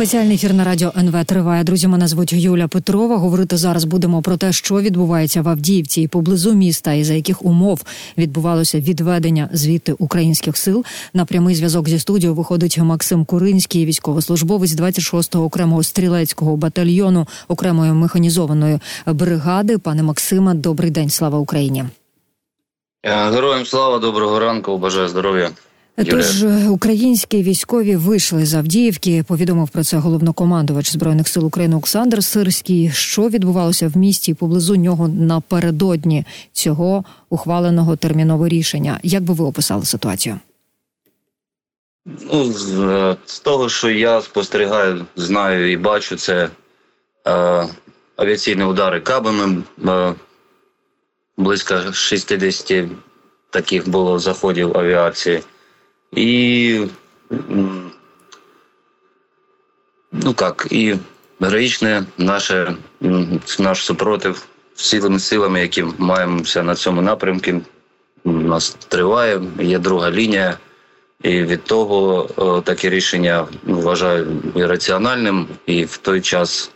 Спеціальний ефір на радіо НВ триває. Друзі, мене звуть Юля Петрова. Говорити зараз будемо про те, що відбувається в Авдіївці і поблизу міста, і за яких умов відбувалося відведення звідти українських сил. На прямий зв'язок зі студією виходить Максим Куринський, військовослужбовець 26-го окремого стрілецького батальйону окремої механізованої бригади. Пане Максиме, добрий день, слава Україні. Е, героям слава доброго ранку. Бажаю здоров'я. Тож е, українські військові вийшли з Авдіївки. Повідомив про це головнокомандувач збройних сил України Олександр Сирський. Що відбувалося в місті поблизу нього напередодні цього ухваленого термінового рішення? Як би ви описали ситуацію? Ну, з, е, з того, що я спостерігаю, знаю і бачу, це е, авіаційні удари кабами. Е, близько 60 таких було заходів авіації. І ну как, і героїчне наше наш супротив всіми силами, які маємося на цьому напрямку. У нас триває, є друга лінія, і від того таке рішення вважаю і раціональним, і в той час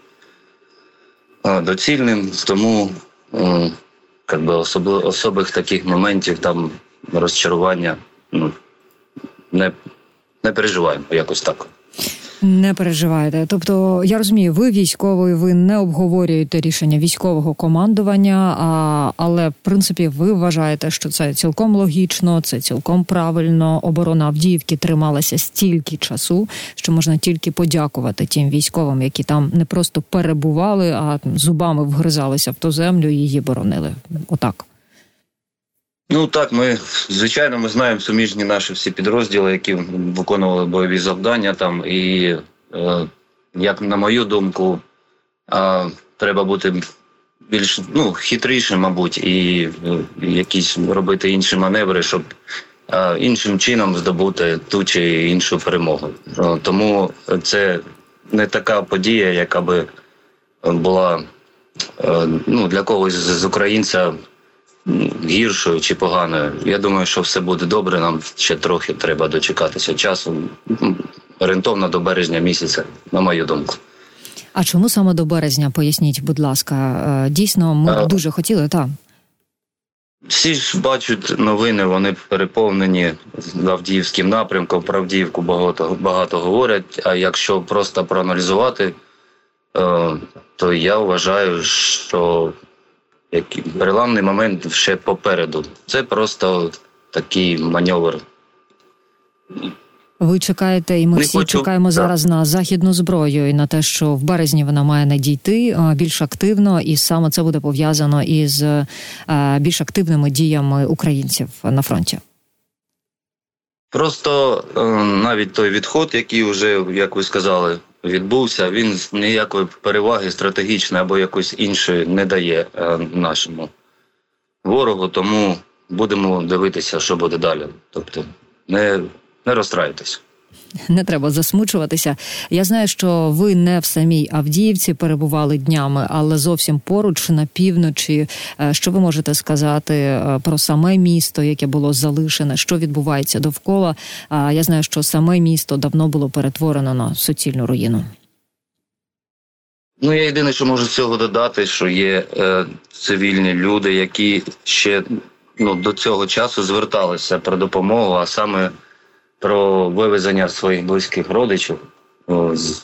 доцільним. Тому би, особливих таких моментів там розчарування. ну, не не переживаємо якось так. Не переживаєте. Тобто, я розумію, ви військовий, ви не обговорюєте рішення військового командування, а, але в принципі ви вважаєте, що це цілком логічно, це цілком правильно. Оборона Авдіївки трималася стільки часу, що можна тільки подякувати тим військовим, які там не просто перебували, а зубами вгризалися в ту землю і її боронили. Отак. Ну так, ми звичайно ми знаємо суміжні наші всі підрозділи, які виконували бойові завдання там. І е, як на мою думку, е, треба бути більш ну, хитрішим, мабуть, і е, якісь робити інші маневри, щоб е, іншим чином здобути ту чи іншу перемогу. Е, тому це не така подія, яка би була е, ну, для когось з українця гіршою чи поганою. Я думаю, що все буде добре. Нам ще трохи треба дочекатися часу. Орієнтовно до березня місяця, на мою думку. А чому саме до березня? Поясніть, будь ласка, е, дійсно, ми а, дуже хотіли, так. Всі ж бачать новини, вони переповнені Авдіївським напрямком. Про Авдіївку багато багато говорять. А якщо просто проаналізувати, е, то я вважаю, що який переламний момент ще попереду. Це просто такий маневр. Ви чекаєте, і ми Не всі хочу... чекаємо зараз на західну зброю і на те, що в березні вона має надійти більш активно, і саме це буде пов'язано із більш активними діями українців на фронті. Просто е, навіть той відход, який вже, як ви сказали, відбувся, він ніякої переваги стратегічної або якоїсь іншої не дає е, нашому ворогу. Тому будемо дивитися, що буде далі. Тобто, не, не розстраюйтесь. Не треба засмучуватися. Я знаю, що ви не в самій Авдіївці перебували днями, але зовсім поруч на півночі. Е, що ви можете сказати е, про саме місто, яке було залишене, що відбувається довкола? Я знаю, що саме місто давно було перетворено на суцільну руїну. Ну, я єдине, що можу з цього додати, що є е, цивільні люди, які ще ну, до цього часу зверталися про допомогу, а саме про вивезення своїх близьких родичів з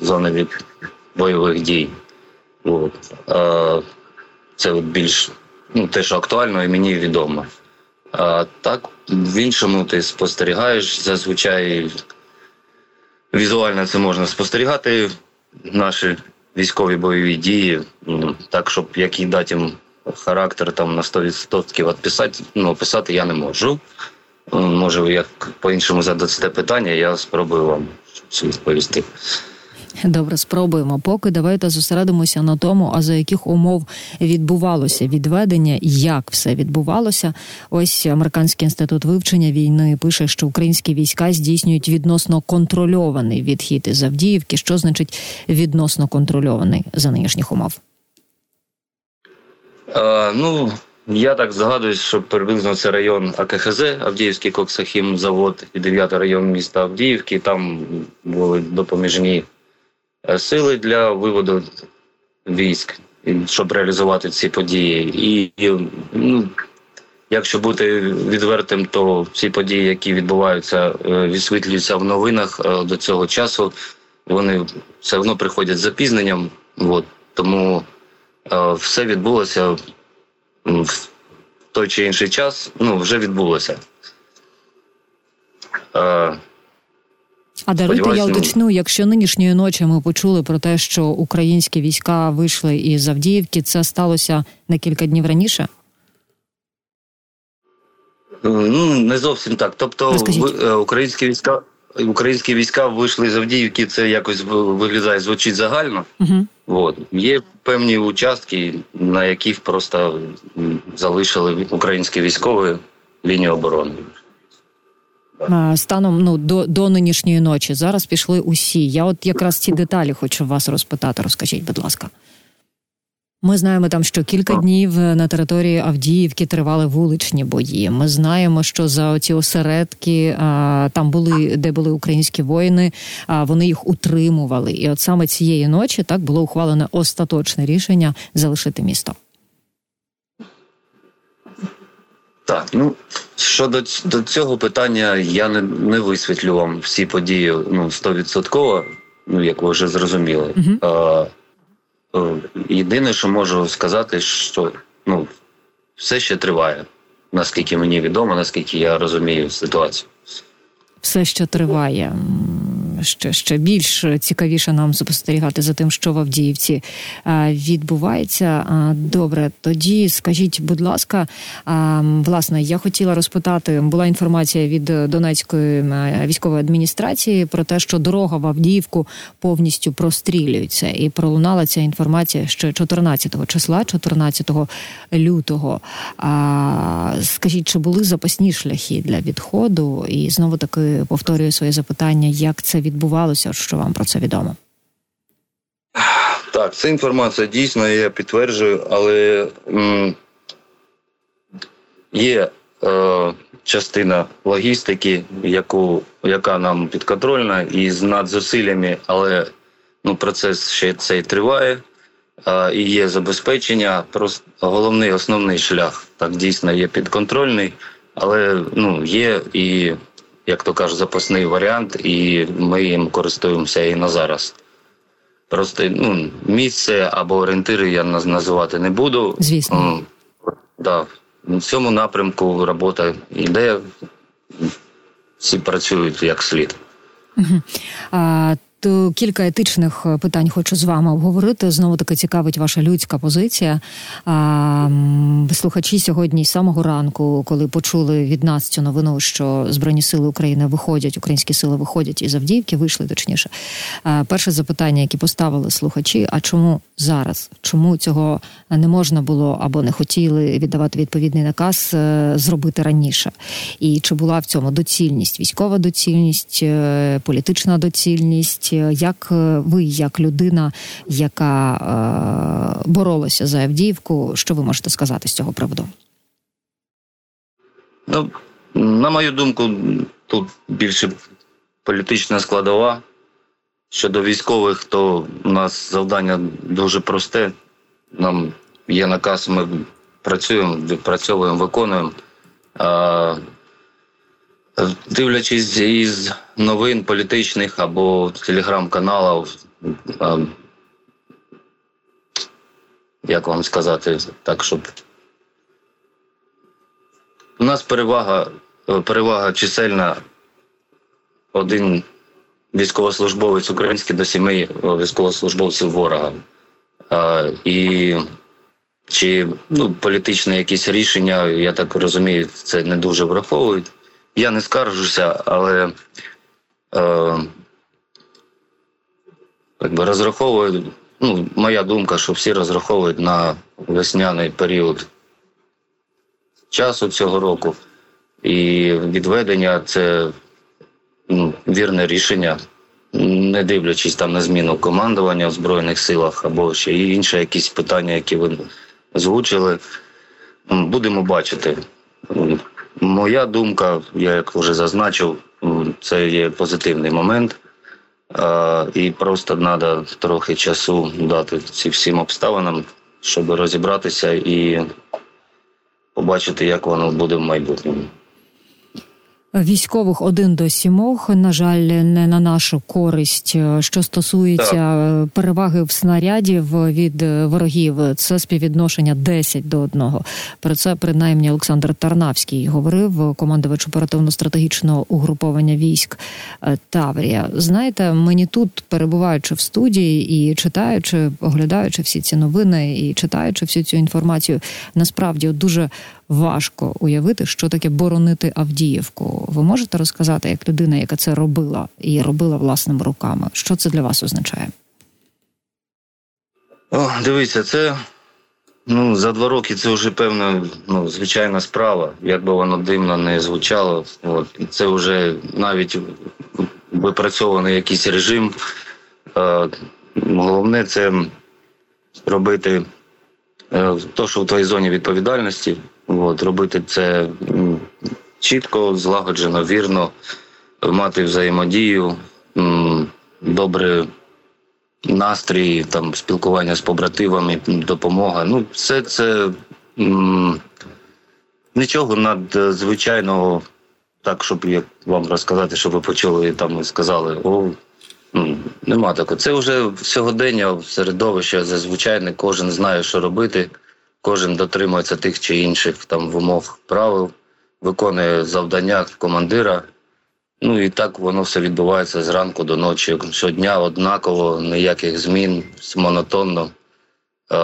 зони від бойових дій. От. А, Це от більш ну, те, що актуально і мені відомо. А так, в іншому ти спостерігаєш зазвичай візуально це можна спостерігати, наші військові бойові дії, ну, так, щоб який дати їм характер там на 100% відписати, ну, описати я не можу. Може, як по-іншому задасте питання, я спробую вам відповісти. Добре, спробуємо. Поки давайте зосередимося на тому, а за яких умов відбувалося відведення, як все відбувалося. Ось американський інститут вивчення війни пише, що українські війська здійснюють відносно контрольований відхід із Авдіївки. Що значить відносно контрольований за нинішніх умов? А, ну я так згадую, що приблизно це район АКХЗ, Авдіївський коксахімзавод і 9 район міста Авдіївки. Там були допоміжні сили для виводу військ, щоб реалізувати ці події. І, і ну, якщо бути відвертим, то всі події, які відбуваються, висвітлюються в новинах до цього часу, вони все одно приходять з запізненням. От. Тому все відбулося в той чи інший час, ну, вже відбулося. А даруйте, я уточню, якщо нинішньої ночі ми почули про те, що українські війська вийшли із Авдіївки, це сталося на кілька днів раніше? Ну не зовсім так. Тобто, в, е, українські війська українські війська вийшли з Авдіївки, це якось виглядає, звучить загально. Угу. От. Є певні участки, на яких просто залишили українські військові лінію оборони. Станом ну до до нинішньої ночі зараз пішли усі. Я от якраз ці деталі хочу вас розпитати. Розкажіть, будь ласка. Ми знаємо там, що кілька днів на території Авдіївки тривали вуличні бої. Ми знаємо, що за ці осередки а, там були, де були українські воїни, а вони їх утримували. І от саме цієї ночі так було ухвалене остаточне рішення залишити місто. Так, ну щодо до цього питання, я не не висвітлю вам всі події ну стовідсотково, ну як ви вже зрозуміли. Uh-huh. Е, єдине, що можу сказати, що ну все ще триває, наскільки мені відомо, наскільки я розумію ситуацію. Все ще триває ще ще більш цікавіше нам спостерігати за тим, що в Авдіївці відбувається. Добре, тоді скажіть, будь ласка, власне, я хотіла розпитати, була інформація від Донецької військової адміністрації про те, що дорога в Авдіївку повністю прострілюється, і пролунала ця інформація ще 14 числа, 14 лютого. Скажіть, чи були запасні шляхи для відходу? І знову таки повторюю своє запитання, як це відбувалося, що вам про це відомо? Так, це інформація дійсно, я підтверджую, але м, є е, частина логістики, яку, яка нам підконтрольна, і з надзусиллями, але ну, процес ще цей триває. Е, і є забезпечення. Просто головний основний шлях так дійсно є підконтрольний, але ну, є і як то кажуть, запасний варіант, і ми їм користуємося і на зараз. Просто ну, місце або орієнтири я називати не буду. Звісно. Да. В цьому напрямку робота йде, всі працюють як слід. Угу. А, то кілька етичних е, питань хочу з вами обговорити. Знову таки цікавить ваша людська позиція. А, Слухачі сьогодні з самого ранку, коли почули від нас цю новину, що Збройні сили України виходять, українські сили виходять із Авдіївки, вийшли точніше. Перше запитання, яке поставили слухачі: а чому зараз? Чому цього не можна було або не хотіли віддавати відповідний наказ е, зробити раніше? І чи була в цьому доцільність, військова доцільність, е, політична доцільність? як е, ви, як людина, яка е, боролася за Авдіївку, що ви можете сказати з цього приводу? Ну, на мою думку, тут більше політична складова. Щодо військових, то у нас завдання дуже просте. Нам є наказ, ми працюємо, відпрацьовуємо, виконуємо. А, Дивлячись із новин політичних або телеграм-каналів, як вам сказати, так, щоб у нас перевага перевага чисельна один військовослужбовець український до сімей військовослужбовців ворога. А, І чи ну, політичні якісь рішення, я так розумію, це не дуже враховують. Я не скаржуся, але е, якби розраховую, ну, моя думка, що всі розраховують на весняний період часу цього року. І відведення це ну, вірне рішення, не дивлячись там на зміну командування в Збройних силах або ще інші якісь питання, які ви озвучили. Будемо бачити. Моя думка, я як вже зазначив, це є позитивний момент. І просто треба трохи часу дати цим всім обставинам, щоб розібратися і побачити, як воно буде в майбутньому. Військових один до сімох, на жаль, не на нашу користь. Що стосується так. переваги в снарядів від ворогів, це співвідношення 10 до 1. Про це принаймні Олександр Тарнавський говорив, командувач оперативно-стратегічного угруповання військ Таврія. Знаєте, мені тут перебуваючи в студії і читаючи, оглядаючи всі ці новини і читаючи всю цю інформацію, насправді дуже важко уявити, що таке боронити Авдіївку. Ви можете розказати, як людина, яка це робила і робила власними руками, що це для вас означає? О, Дивіться, це ну за два роки це вже певна ну, звичайна справа. Як би воно дивно не звучало, от це вже навіть випрацьований якийсь режим. Е, Головне це робити е, то, що в твоїй зоні відповідальності. От, Робити це чітко, злагоджено, вірно, мати взаємодію, добре настрій, там, спілкування з побратимами, допомога. Ну, все це нічого надзвичайного, так, щоб як вам розказати, щоб ви почули там і сказали, о, нема такого. Це вже сьогодення середовище зазвичай кожен знає, що робити кожен дотримується тих чи інших там вимог правил, виконує завдання командира. Ну і так воно все відбувається зранку до ночі. Щодня однаково, ніяких змін, монотонно. Е,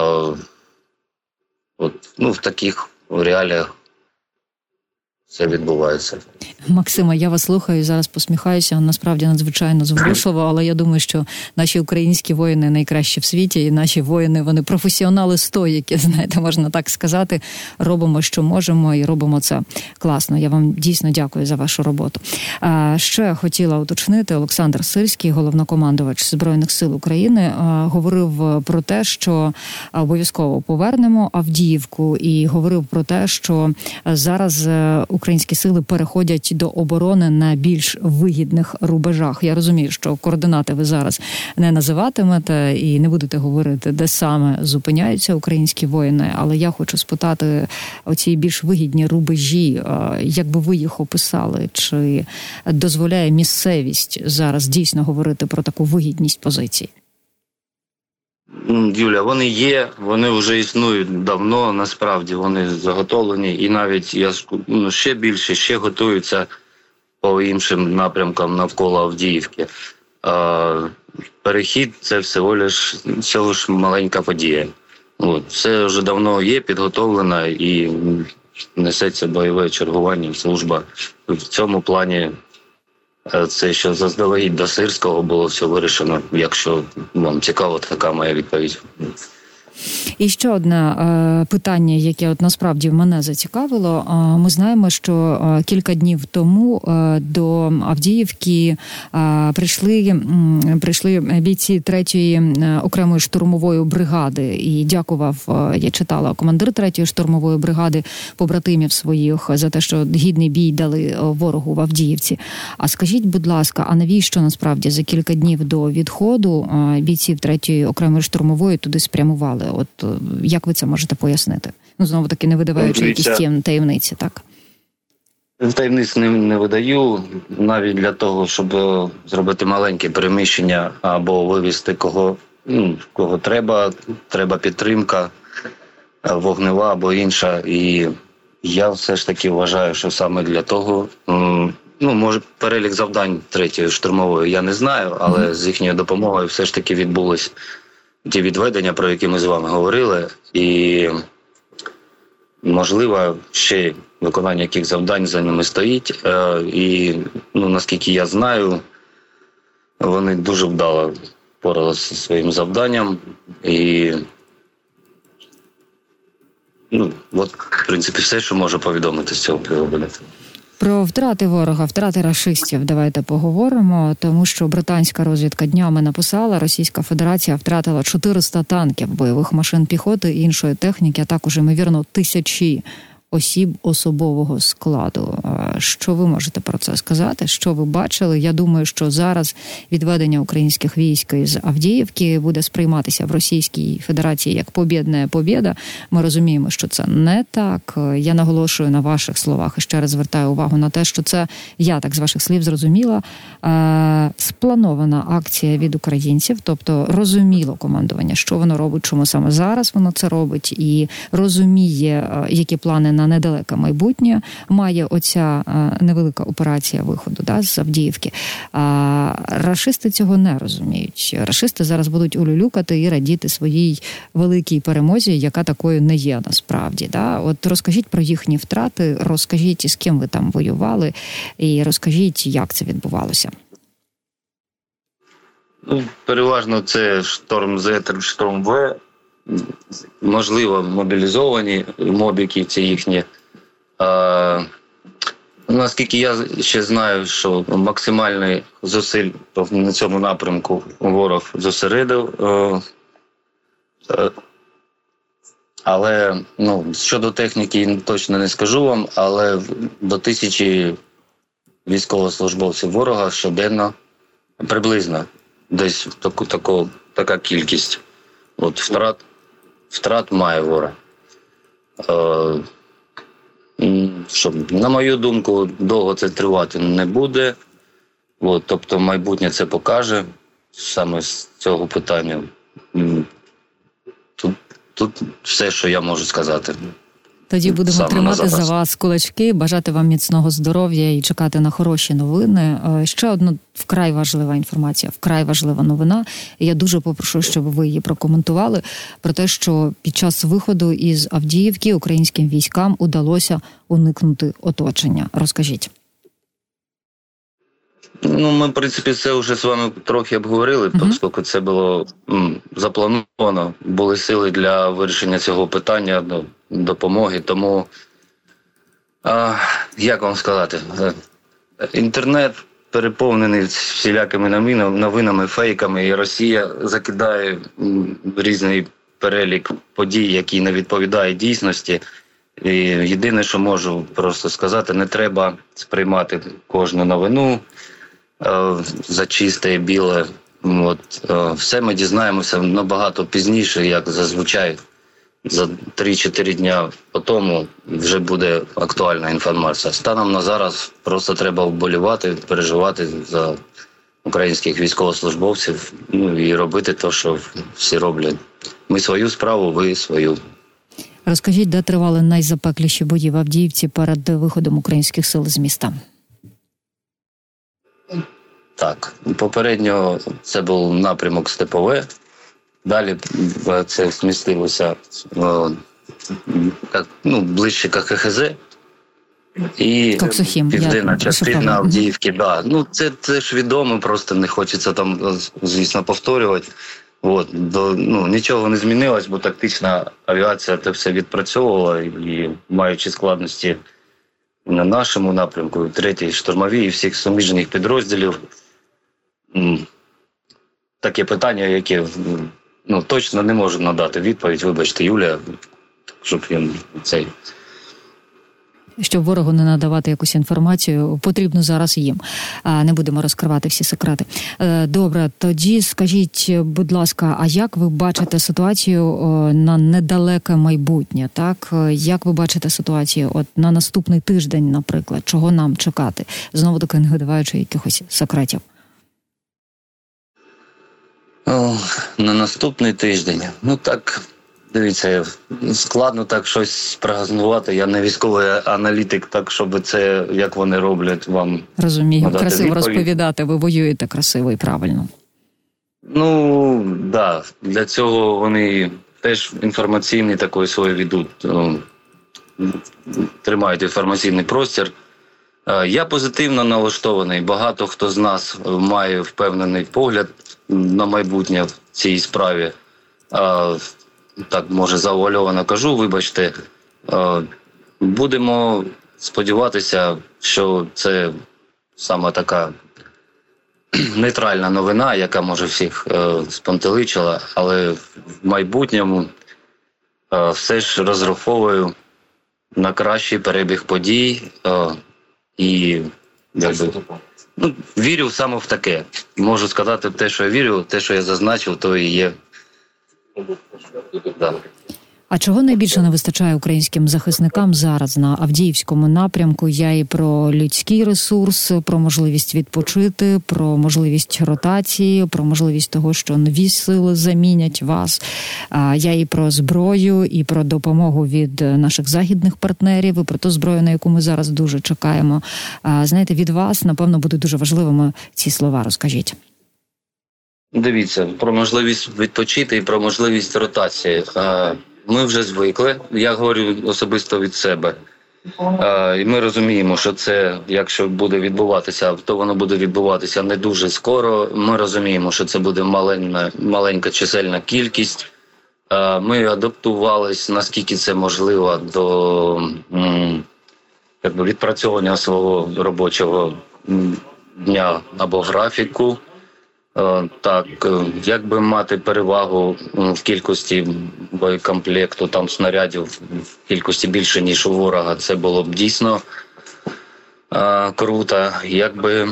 от, ну, В таких реаліях це відбувається. Максима, я вас слухаю зараз посміхаюся. Насправді надзвичайно зворушливо, але я думаю, що наші українські воїни найкращі в світі, і наші воїни вони професіонали стоїки, знаєте, можна так сказати. Робимо, що можемо, і робимо це класно. Я вам дійсно дякую за вашу роботу. А, Що я хотіла уточнити, Олександр Сирський, головнокомандувач збройних сил України, говорив про те, що обов'язково повернемо Авдіївку, і говорив про те, що зараз е, українські сили переходять до оборони на більш вигідних рубежах. Я розумію, що координати ви зараз не називатимете і не будете говорити, де саме зупиняються українські воїни. Але я хочу спитати оці більш вигідні рубежі, як би ви їх описали, чи дозволяє місцевість зараз дійсно говорити про таку вигідність позицій? Юля, вони є, вони вже існують давно. Насправді вони заготовлені, і навіть я ну, ще більше ще готуються по іншим напрямкам навколо Авдіївки. А, Перехід це всього лиш всього ж маленька подія. От, Все вже давно є, підготовлено і несеться бойове чергування. Служба в цьому плані це що заздалегідь до сирського було все вирішено. Якщо вам цікаво, така моя відповідь. І ще одне е, питання, яке от насправді мене зацікавило. Е, ми знаємо, що е, кілька днів тому до Авдіївки прийшли прийшли бійці третьої окремої штурмової бригади. І дякував. Я читала командир третьої штурмової бригади побратимів своїх за те, що гідний бій дали ворогу в Авдіївці. А скажіть, будь ласка, а навіщо насправді за кілька днів до відходу бійців третьої окремої штурмової туди спрямували? От як ви це можете пояснити? Ну знову таки не видаваючи якісь таємниці, так? Таємниць не, не видаю навіть для того, щоб е, зробити маленьке переміщення або вивізти кого ну, кого треба, треба підтримка, е, вогнева або інша. І я все ж таки вважаю, що саме для того, ну може, перелік завдань третьої штурмової я не знаю, але mm-hmm. з їхньою допомогою все ж таки відбулось ті відведення, про які ми з вами говорили, і можливо ще виконання яких завдань за ними стоїть. Е, і ну, наскільки я знаю, вони дуже вдало впоралися зі своїм завданням і. Ну, от, в принципі, все, що можу повідомити з цього приводу. Про втрати ворога, втрати рашистів, давайте поговоримо, тому що британська розвідка днями написала, Російська Федерація втратила 400 танків, бойових машин піхоти і іншої техніки, а також ймовірно тисячі осіб особового складу. Що ви можете про це сказати? Що ви бачили? Я думаю, що зараз відведення українських військ із Авдіївки буде сприйматися в Російській Федерації як побєдна побєда. Ми розуміємо, що це не так. Я наголошую на ваших словах і ще раз звертаю увагу на те, що це я так з ваших слів зрозуміла. Спланована акція від українців, тобто розуміло командування, що воно робить, чому саме зараз воно це робить, і розуміє, які плани на недалеке майбутнє має оця е, невелика операція виходу да, з Авдіївки. А рашисти цього не розуміють. Рашисти зараз будуть улюлюкати і радіти своїй великій перемозі, яка такою не є насправді. Да? От розкажіть про їхні втрати, розкажіть, з ким ви там воювали, і розкажіть, як це відбувалося. Ну, Переважно це шторм З, шторм В можливо, мобілізовані мобіки ці їхні. Наскільки я ще знаю, що максимальний зусиль на цьому напрямку ворог зосередив. Е, е, але ну, щодо техніки точно не скажу вам, але до тисячі військовослужбовців ворога щоденно приблизно десь таку, таку, така кількість от втрат втрат має ворог. Е, щоб, на мою думку, довго це тривати не буде. От, Тобто, майбутнє це покаже саме з цього питання. Тут, Тут все, що я можу сказати. Тоді будемо Саме тримати за вас кулачки, бажати вам міцного здоров'я і чекати на хороші новини. Е, ще одна вкрай важлива інформація, вкрай важлива новина. Я дуже попрошу, щоб ви її прокоментували про те, що під час виходу із Авдіївки українським військам удалося уникнути оточення. Розкажіть. Ну, ми, в принципі, це вже з вами трохи обговорили, uh-huh. оскільки це було м, заплановано. Були сили для вирішення цього питання ну, допомоги. Тому, а, як вам сказати, е, інтернет переповнений всілякими новинами, фейками, і Росія закидає різний перелік подій, які не відповідають дійсності. І Єдине, що можу просто сказати, не треба сприймати кожну новину. Е, за чисте і біле. От, е, Все ми дізнаємося набагато пізніше, як зазвичай. За 3-4 дня по тому вже буде актуальна інформація. Станом на зараз просто треба вболівати, переживати за українських військовослужбовців ну і робити те, що всі роблять. Ми свою справу, ви свою. Розкажіть, де тривали найзапекліші бої в Авдіївці перед виходом українських сил з міста? Так, попередньо це був напрямок Степове. Далі це змістилося ну, ближче КХЗ. І Коксохім, південна частина Авдіївки. Да. Ну, це це ж відомо, просто не хочеться там, звісно, повторювати. От, до, ну, Нічого не змінилось, бо тактична авіація це все відпрацьовувала і маючи складності на нашому напрямку, третій штурмовій і всіх суміжних підрозділів таке питання, яке ну, точно не можу надати відповідь. Вибачте, Юлія, щоб він цей. Щоб ворогу не надавати якусь інформацію, потрібно зараз їм. Не будемо розкривати всі секрети. Е, добре, тоді скажіть, будь ласка, а як ви бачите ситуацію на недалеке майбутнє? Так як ви бачите ситуацію? От на наступний тиждень, наприклад, чого нам чекати? Знову таки не видаваючи якихось секретів. На наступний тиждень. Ну так, дивіться, складно так щось спрогнозувати. Я не військовий аналітик, так щоб це як вони роблять вам. Розумію, красиво відповідь. розповідати. Ви воюєте красиво і правильно. Ну да, для цього вони теж інформаційний такий свій ведуть. Тримають інформаційний простір. Е, я позитивно налаштований. Багато хто з нас має впевнений погляд на майбутнє в цій справі. Так, може, завуальовано кажу, вибачте. Будемо сподіватися, що це саме така нейтральна новина, яка може всіх е, спонтеличила, але в майбутньому е, все ж розраховую на кращий перебіг подій і якби, ну, вірю саме в таке. Можу сказати те, що я вірю, те, що я зазначив, то і є. Да. А чого найбільше не вистачає українським захисникам зараз на Авдіївському напрямку? Я і про людський ресурс, про можливість відпочити, про можливість ротації, про можливість того, що нові сили замінять вас. Я і про зброю, і про допомогу від наших західних партнерів, і про ту зброю, на яку ми зараз дуже чекаємо. Знаєте, від вас напевно буде дуже важливими ці слова. Розкажіть. Дивіться про можливість відпочити і про можливість ротації. Ми вже звикли. Я говорю особисто від себе. І Ми розуміємо, що це, якщо буде відбуватися, то воно буде відбуватися не дуже скоро. Ми розуміємо, що це буде маленька, маленька чисельна кількість. Ми адаптувалися наскільки це можливо до якби, відпрацьовування свого робочого дня або графіку. Е, так, е, як би мати перевагу в кількості боєкомплекту, там снарядів в кількості більше, ніж у ворога, це було б дійсно а, круто. Якби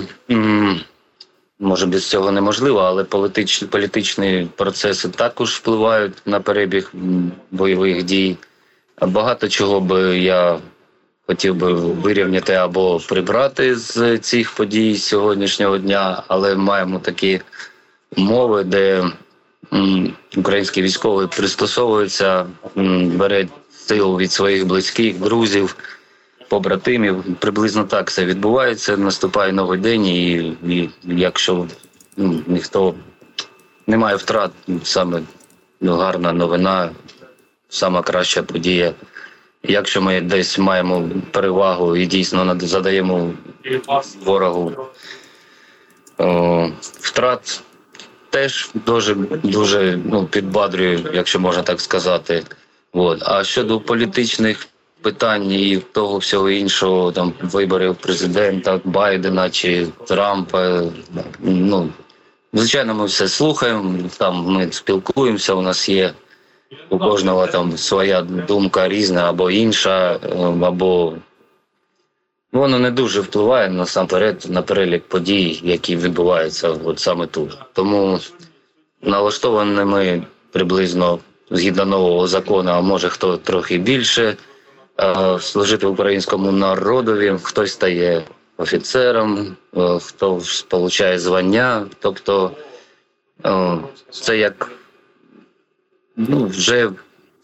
може без цього неможливо, але політичні політичні процеси також впливають на перебіг бойових дій. Багато чого би я хотів би вирівняти або прибрати з цих подій сьогоднішнього дня, але маємо такі умови, де українські військові пристосовуються, бере силу від своїх близьких, друзів, побратимів. Приблизно так все відбувається. Наступає новий день, і, і якщо ну, ніхто не має втрат, саме гарна новина, сама краща подія. Якщо ми десь маємо перевагу і дійсно задаємо ворогу о, втрат, теж дуже дуже ну, підбадрює, якщо можна так сказати. От. А щодо політичних питань і того всього іншого, там виборів президента Байдена чи Трампа, ну звичайно, ми все слухаємо. Там ми спілкуємося. У нас є у кожного там своя думка різна або інша, ем, або воно не дуже впливає насамперед на перелік подій, які відбуваються от саме тут. Тому налаштовані ми приблизно згідно нового закону, а може хто трохи більше е, служити українському народові, хтось стає офіцером, е, хто получає звання, тобто е, це як ну вже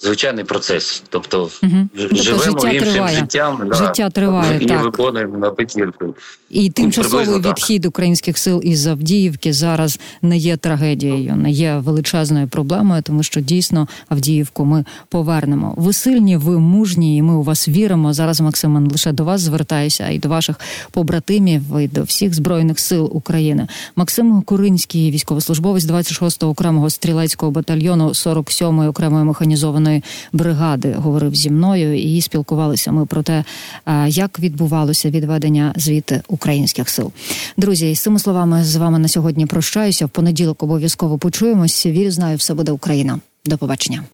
звичайний процес. Тобто угу. живемо тобто іншим триває. життям життя триває і так. виконуємо на петірку. І тимчасовий відхід українських сил із Авдіївки зараз не є трагедією, не є величезною проблемою, тому що дійсно Авдіївку ми повернемо. Ви сильні, ви мужні, і ми у вас віримо. Зараз Максим, лише до вас звертаюся, а й до ваших побратимів і до всіх збройних сил України. Максим Куринський, військовослужбовець 26-го окремого стрілецького батальйону 47-ї окремої механізованої бригади, говорив зі мною і спілкувалися ми про те, як відбувалося відведення звідти українських сил. Друзі, з цими словами з вами на сьогодні прощаюся. В понеділок обов'язково почуємось. Вірю, знаю, все буде Україна. До побачення.